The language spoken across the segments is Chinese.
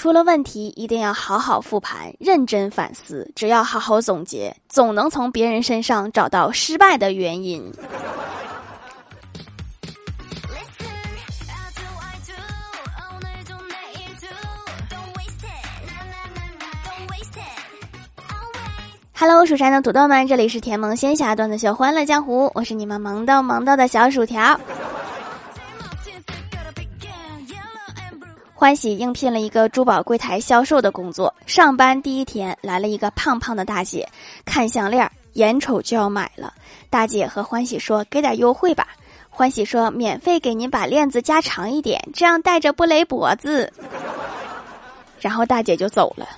出了问题一定要好好复盘，认真反思。只要好好总结，总能从别人身上找到失败的原因。Hello，蜀山的土豆们，这里是甜萌仙侠段子秀《欢乐江湖》，我是你们萌到萌到的小薯条。欢喜应聘了一个珠宝柜台销售的工作，上班第一天来了一个胖胖的大姐，看项链，眼瞅就要买了。大姐和欢喜说：“给点优惠吧。”欢喜说：“免费给您把链子加长一点，这样戴着不勒脖子。” 然后大姐就走了。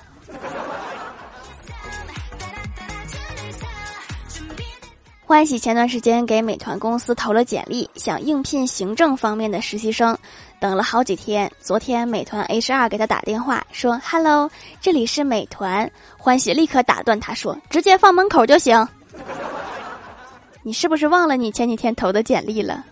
欢喜前段时间给美团公司投了简历，想应聘行政方面的实习生，等了好几天。昨天美团 HR 给他打电话说：“Hello，这里是美团。”欢喜立刻打断他说：“直接放门口就行。”你是不是忘了你前几天投的简历了？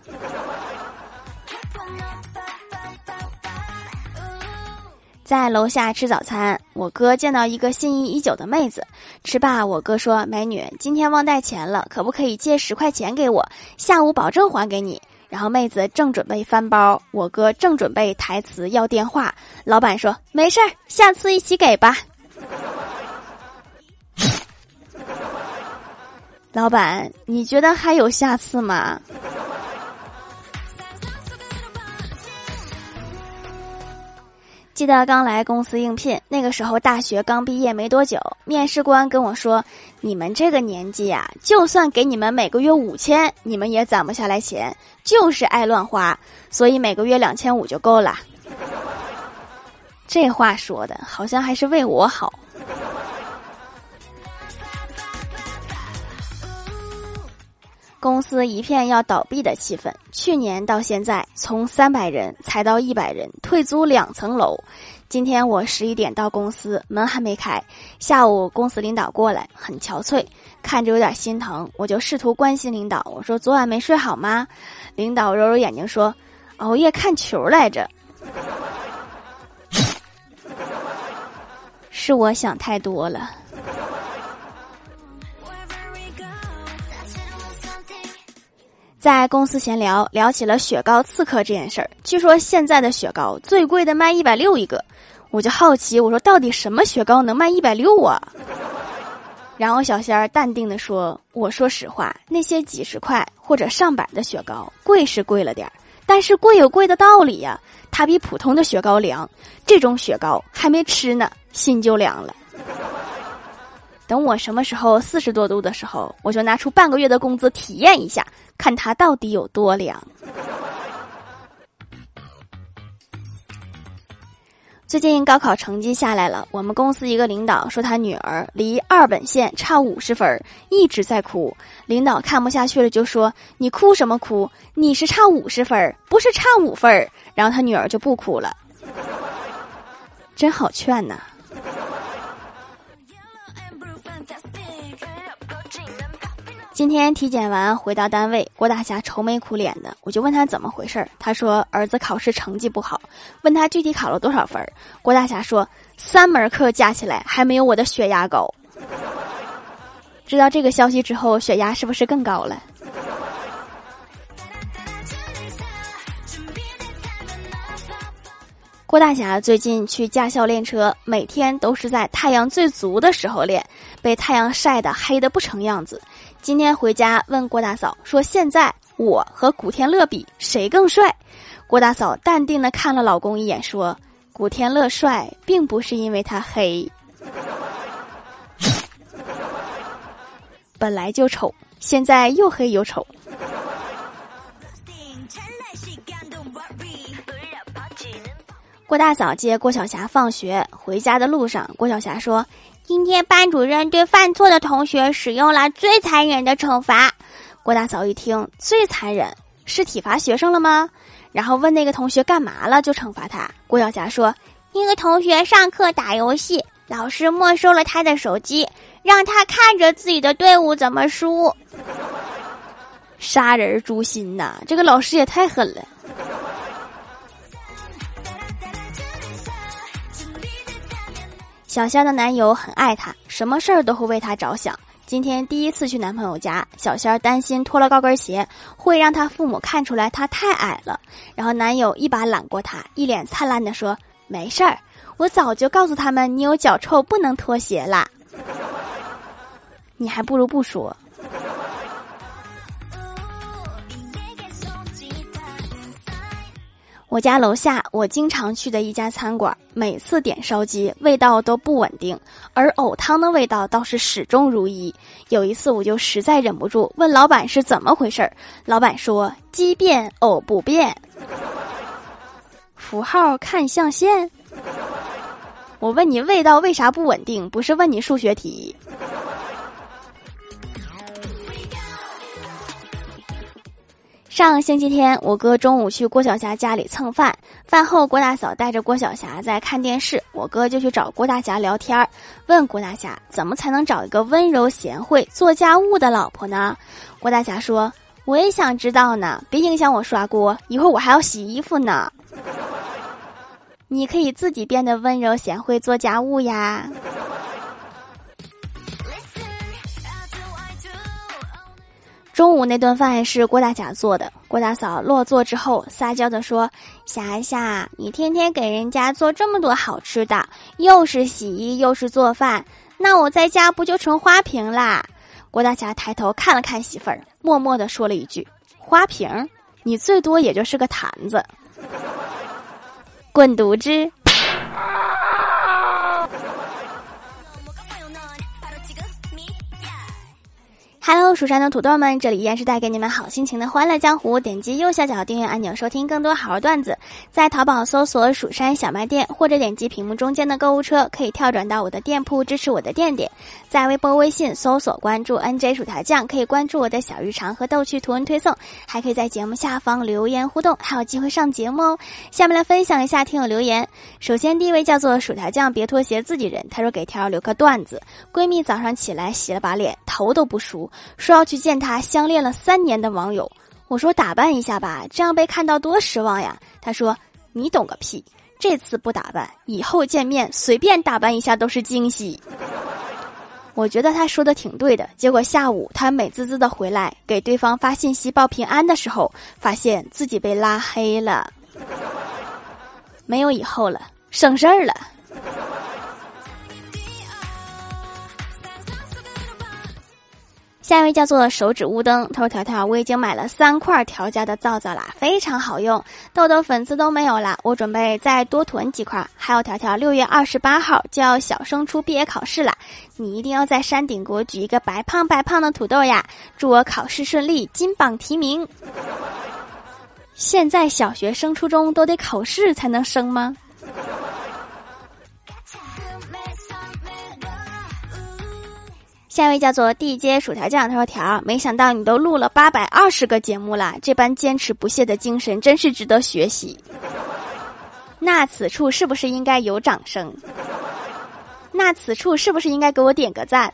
在楼下吃早餐，我哥见到一个心仪已久的妹子，吃罢，我哥说：“美女，今天忘带钱了，可不可以借十块钱给我？下午保证还给你。”然后妹子正准备翻包，我哥正准备台词要电话，老板说：“没事儿，下次一起给吧。”老板，你觉得还有下次吗？记得刚来公司应聘，那个时候大学刚毕业没多久，面试官跟我说：“你们这个年纪呀，就算给你们每个月五千，你们也攒不下来钱，就是爱乱花，所以每个月两千五就够了。”这话说的好像还是为我好。公司一片要倒闭的气氛。去年到现在，从三百人裁到一百人，退租两层楼。今天我十一点到公司，门还没开。下午公司领导过来，很憔悴，看着有点心疼。我就试图关心领导，我说：“昨晚没睡好吗？”领导揉揉眼睛说：“熬夜看球来着。” 是我想太多了。在公司闲聊，聊起了雪糕刺客这件事儿。据说现在的雪糕最贵的卖一百六一个，我就好奇，我说到底什么雪糕能卖一百六啊？然后小仙儿淡定的说：“我说实话，那些几十块或者上百的雪糕，贵是贵了点儿，但是贵有贵的道理呀，它比普通的雪糕凉。这种雪糕还没吃呢，心就凉了。”等我什么时候四十多度的时候，我就拿出半个月的工资体验一下，看它到底有多凉。最近高考成绩下来了，我们公司一个领导说他女儿离二本线差五十分，一直在哭。领导看不下去了，就说：“你哭什么哭？你是差五十分，不是差五分。”然后他女儿就不哭了，真好劝呐。今天体检完回到单位，郭大侠愁眉苦脸的，我就问他怎么回事儿。他说儿子考试成绩不好，问他具体考了多少分儿。郭大侠说三门课加起来还没有我的血压高。知道这个消息之后，血压是不是更高了？郭大侠最近去驾校练车，每天都是在太阳最足的时候练，被太阳晒得黑的不成样子。今天回家问郭大嫂说：“现在我和古天乐比谁更帅？”郭大嫂淡定的看了老公一眼说：“古天乐帅，并不是因为他黑，本来就丑，现在又黑又丑。”郭大嫂接郭晓霞放学回家的路上，郭晓霞说。今天班主任对犯错的同学使用了最残忍的惩罚。郭大嫂一听，最残忍是体罚学生了吗？然后问那个同学干嘛了就惩罚他。郭晓霞说，那个同学上课打游戏，老师没收了他的手机，让他看着自己的队伍怎么输。杀人诛心呐！这个老师也太狠了。小仙的男友很爱她，什么事儿都会为她着想。今天第一次去男朋友家，小仙儿担心脱了高跟鞋会让她父母看出来她太矮了。然后男友一把揽过她，一脸灿烂地说：“没事儿，我早就告诉他们你有脚臭，不能脱鞋啦。你还不如不说。”我家楼下我经常去的一家餐馆，每次点烧鸡味道都不稳定，而藕汤的味道倒是始终如一。有一次我就实在忍不住问老板是怎么回事儿，老板说鸡变藕不变，符号看象限。我问你味道为啥不稳定？不是问你数学题。上星期天，我哥中午去郭晓霞家里蹭饭，饭后郭大嫂带着郭晓霞在看电视，我哥就去找郭大侠聊天儿，问郭大侠怎么才能找一个温柔贤惠、做家务的老婆呢？郭大侠说：“我也想知道呢，别影响我刷锅，一会儿我还要洗衣服呢。你可以自己变得温柔贤惠、做家务呀。”中午那顿饭是郭大侠做的。郭大嫂落座之后，撒娇的说：“霞霞，你天天给人家做这么多好吃的，又是洗衣又是做饭，那我在家不就成花瓶啦？”郭大侠抬头看了看媳妇儿，默默的说了一句：“花瓶，你最多也就是个坛子。”滚犊子！Hello，蜀山的土豆们，这里依然是带给你们好心情的欢乐江湖。点击右下角订阅按钮，收听更多好玩段子。在淘宝搜索“蜀山小卖店”，或者点击屏幕中间的购物车，可以跳转到我的店铺，支持我的店点。在微博、微信搜索关注 “nj 薯条酱”，可以关注我的小日常和逗趣图文推送，还可以在节目下方留言互动，还有机会上节目哦。下面来分享一下听友留言。首先，第一位叫做薯条酱，别拖鞋自己人。他说给条留个段子：闺蜜早上起来洗了把脸，头都不梳。说要去见他相恋了三年的网友，我说打扮一下吧，这样被看到多失望呀。他说你懂个屁，这次不打扮，以后见面随便打扮一下都是惊喜。我觉得他说的挺对的。结果下午他美滋滋的回来给对方发信息报平安的时候，发现自己被拉黑了，没有以后了，省事儿了。下一位叫做手指乌灯，他说：“条条，我已经买了三块调家的皂皂啦，非常好用，痘痘粉刺都没有了。我准备再多囤几块。还有条条，六月二十八号就要小升初毕业考试了，你一定要在山顶给我举一个白胖白胖的土豆呀！祝我考试顺利，金榜题名。现在小学升初中都得考试才能升吗？”下一位叫做地接薯条酱，他说：“条，没想到你都录了八百二十个节目了，这般坚持不懈的精神真是值得学习。那此处是不是应该有掌声？那此处是不是应该给我点个赞？”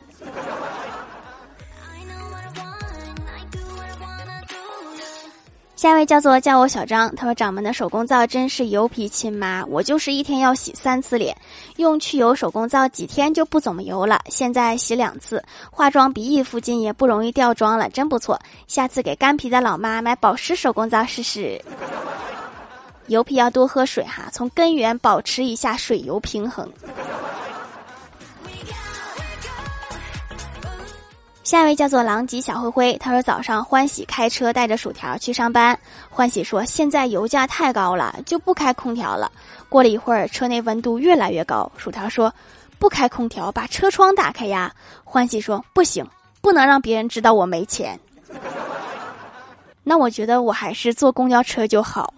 下一位叫做叫我小张，他说掌门的手工皂真是油皮亲妈，我就是一天要洗三次脸，用去油手工皂几天就不怎么油了，现在洗两次，化妆鼻翼附近也不容易掉妆了，真不错。下次给干皮的老妈买保湿手工皂试试。油皮要多喝水哈，从根源保持一下水油平衡。下一位叫做狼藉小灰灰，他说早上欢喜开车带着薯条去上班。欢喜说现在油价太高了，就不开空调了。过了一会儿，车内温度越来越高，薯条说不开空调，把车窗打开呀。欢喜说不行，不能让别人知道我没钱。那我觉得我还是坐公交车就好。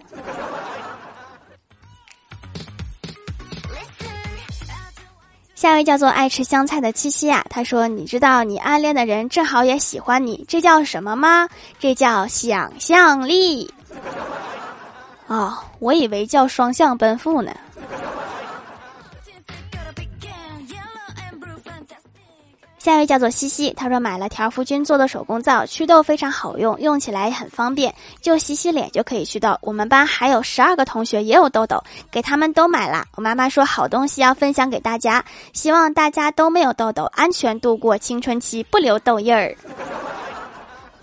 下一位叫做爱吃香菜的七七啊，他说：“你知道你暗恋的人正好也喜欢你，这叫什么吗？这叫想象力。”啊，我以为叫双向奔赴呢。下一位叫做西西，他说买了条夫君做的手工皂，祛痘非常好用，用起来也很方便，就洗洗脸就可以祛痘。我们班还有十二个同学也有痘痘，给他们都买了。我妈妈说好东西要分享给大家，希望大家都没有痘痘，安全度过青春期，不留痘印儿。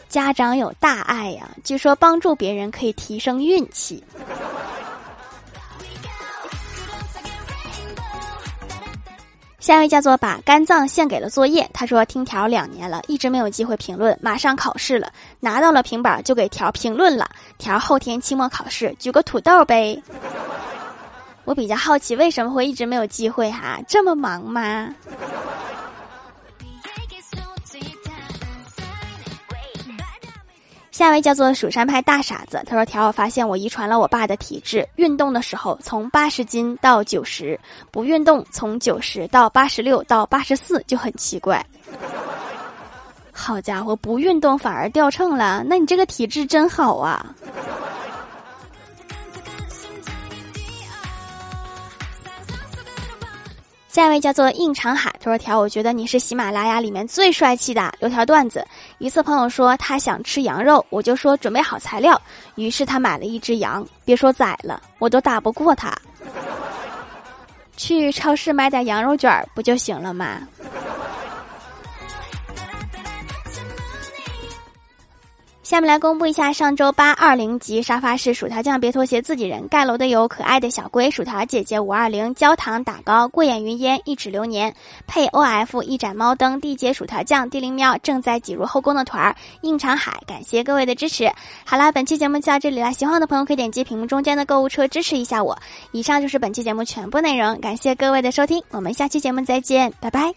家长有大爱呀，据说帮助别人可以提升运气。下一位叫做把肝脏献给了作业。他说听条两年了，一直没有机会评论，马上考试了，拿到了平板就给条评论了。条后天期末考试，举个土豆呗。我比较好奇为什么会一直没有机会哈？这么忙吗？下一位叫做蜀山派大傻子，他说：“条，我发现我遗传了我爸的体质，运动的时候从八十斤到九十，不运动从九十到八十六到八十四，就很奇怪。好家伙，不运动反而掉秤了，那你这个体质真好啊！”下一位叫做应长海，他说：“条，我觉得你是喜马拉雅里面最帅气的。有条段子，一次朋友说他想吃羊肉，我就说准备好材料，于是他买了一只羊，别说宰了，我都打不过他。去超市买点羊肉卷不就行了吗？”下面来公布一下上周八二零级沙发是薯条酱别拖鞋自己人盖楼的有可爱的小龟薯条姐姐五二零焦糖打糕过眼云烟一指流年配 O F 一盏猫灯地接薯条酱地灵喵正在挤入后宫的团儿应长海感谢各位的支持。好啦，本期节目就到这里了，喜欢我的朋友可以点击屏幕中间的购物车支持一下我。以上就是本期节目全部内容，感谢各位的收听，我们下期节目再见，拜拜。